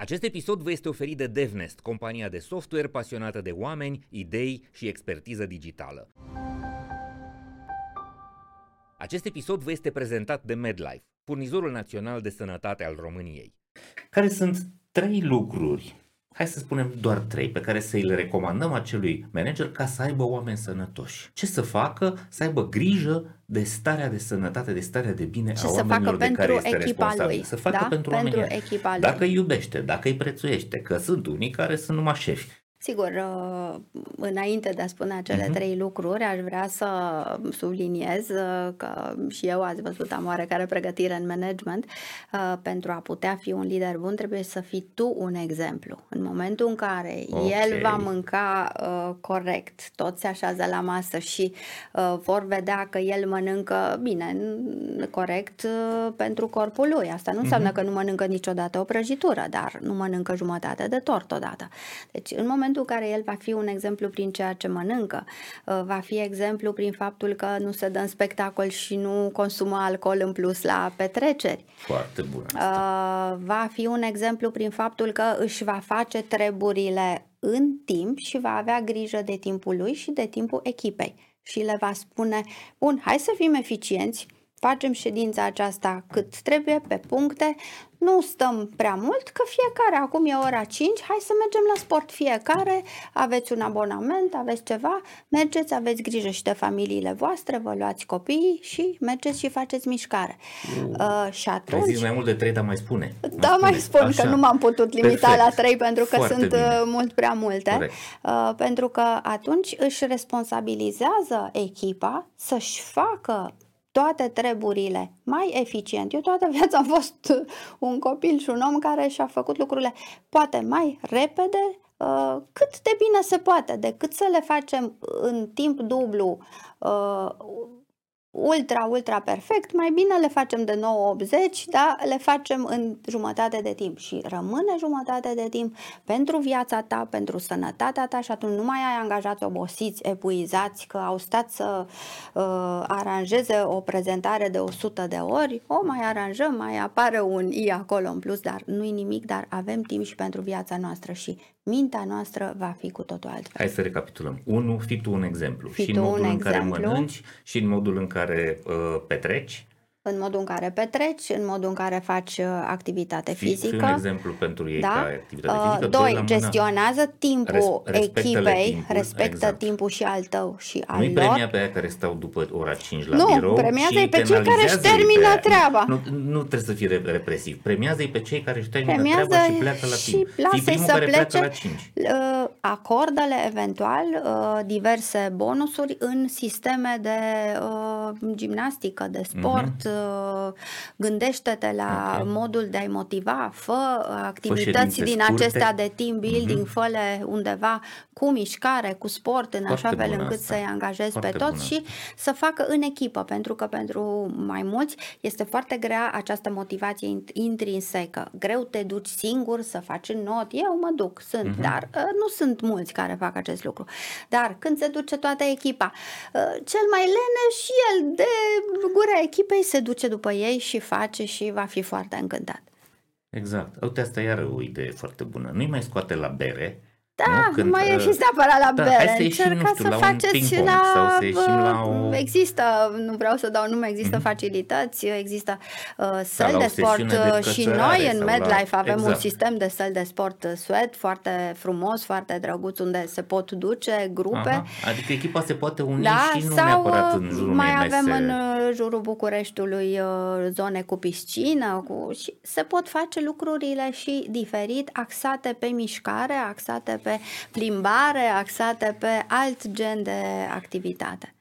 Acest episod vă este oferit de DevNest, compania de software pasionată de oameni, idei și expertiză digitală. Acest episod vă este prezentat de MedLife, furnizorul național de sănătate al României. Care sunt trei lucruri hai să spunem doar trei, pe care să îi le recomandăm acelui manager ca să aibă oameni sănătoși. Ce să facă? Să aibă grijă de starea de sănătate, de starea de bine Ce a să oamenilor facă de care pentru este echipa responsabil. lui, Să facă da? pentru, Pentru oamenii echipa lui. Dacă îi iubește, dacă îi prețuiește, că sunt unii care sunt numai șefi. Sigur, uh, înainte de a spune acele Mhm. trei lucruri, aș vrea să subliniez uh, că și eu ați văzut am oarecare pregătire în management. uh, Pentru a putea fi un lider bun, trebuie să fii tu un exemplu. În momentul în care Ok. el va mânca uh, corect, toți se așează la masă și uh, vor vedea că el mănâncă bine, n- corect uh, pentru corpul lui. Asta nu înseamnă că nu mănâncă niciodată o prăjitură, dar nu mănâncă jumătate de tort odată. Deci, în momentul în care el va fi un exemplu prin ceea ce mănâncă, uh, va fi exemplu prin faptul că nu se dă în spectacol și nu consumă alcool în plus la petreceri, Foarte bun asta. Uh, va fi un exemplu prin faptul că își va face treburile în timp și va avea grijă de timpul lui și de timpul echipei. Și le va spune, bun, hai să fim eficienți, facem ședința aceasta cât trebuie, pe puncte, nu stăm prea mult, că fiecare, acum e ora 5, hai să mergem la sport fiecare, aveți un abonament, aveți ceva, mergeți, aveți grijă și de familiile voastre, vă luați copiii și mergeți și faceți mișcare. Uh, și Ai atunci... zis mai mult de trei, dar mai spune. Da, mai spun Așa. că nu m-am putut limita Perfect. la trei pentru că Foarte sunt bine. uh, mult prea multe. Corect. Uh, pentru că atunci își responsabilizează echipa să-și facă toate treburile mai eficient. Eu toată viața am fost uh, un copil și un om care și-a făcut lucrurile poate mai repede, uh, cât de bine se poate, decât să le facem în timp dublu uh, ultra, ultra perfect, mai bine le facem de 9-80, da? le facem în jumătate de timp și rămâne jumătate de timp pentru viața ta, pentru sănătatea ta și atunci nu mai ai angajați obosiți, epuizați, că au stat să uh, aranjeze o prezentare de 100 de ori, o mai aranjăm, mai apare un i acolo în plus, dar nu-i nimic, dar avem timp și pentru viața noastră și mintea noastră va fi cu totul altfel. Hai să recapitulăm. Unu, fii tu un exemplu. Fii și tu în modul un în care exemplu. mănânci și în modul în care uh, petreci. În modul în care petreci, în modul în care faci uh, activitate Fii, fii fizică. un exemplu pentru ei Da? ca activitate Uh, fizică. Doi, la mână. gestionează timpul Res- respectă-le echipei, timpul, respectă exact. timpul și al tău și al Nu-i lor. premia pe aia care stau după ora 5 la Nu, birou premiază-i și pe cei care își penalizează-i termină pe aia. treaba. Nu, nu trebuie să fii re- represiv. Premiază-i pe cei care își termină Premiază treaba și pleacă la și timp. Fii lasă-i primul să care pleacă plece. la 5. Uh, Acordă-le eventual uh, diverse bonusuri în sisteme de uh, gimnastică, de sport. uh, Gândește-te la Mhm. Ok. modul de a-i motiva, fă activități ședințe din scurte. acestea de team building, Mhm. fă-le undeva cu mișcare, cu sport, în Foarte așa fel bună încât asta. să-i angajezi Foarte pe toți bună și să facă în echipă, pentru că pentru mai mulți este foarte grea această motivație int- intrinsecă. Greu te duci singur să faci în not, eu mă duc, sunt, Mhm. dar uh, nu sunt mulți care fac acest lucru. Dar când se duce toată echipa, uh, cel mai leneș și el de gura echipei se duce după ei și face și va fi foarte încântat. Exact. Uite, asta iară o idee foarte bună. Nu-i mai scoate la bere. Da, nu? nu mai uh, ieșiți neapărat la da, bere. hai să ieșim, nu Încercați știu, să la un faceți ping-pong la... sau să ieșim la o- Există, nu vreau să dau nume, există Mhm. facilități, există uh, săli la o de sport sesiune de uh, și cățărare noi în sau MedLife la- avem un exact. sistem de săli de sport uh, sweat foarte frumos, foarte drăguț, unde se pot duce grupe. Aha. Adică echipa se poate uni Da, și nu sau neapărat uh, în jurul mai unei avem mese. în uh, jurul Bucureștiului uh, zone cu piscină cu, și se pot face lucrurile și diferit, axate pe mișcare, axate pe plimbare, axate pe alt gen de activitate.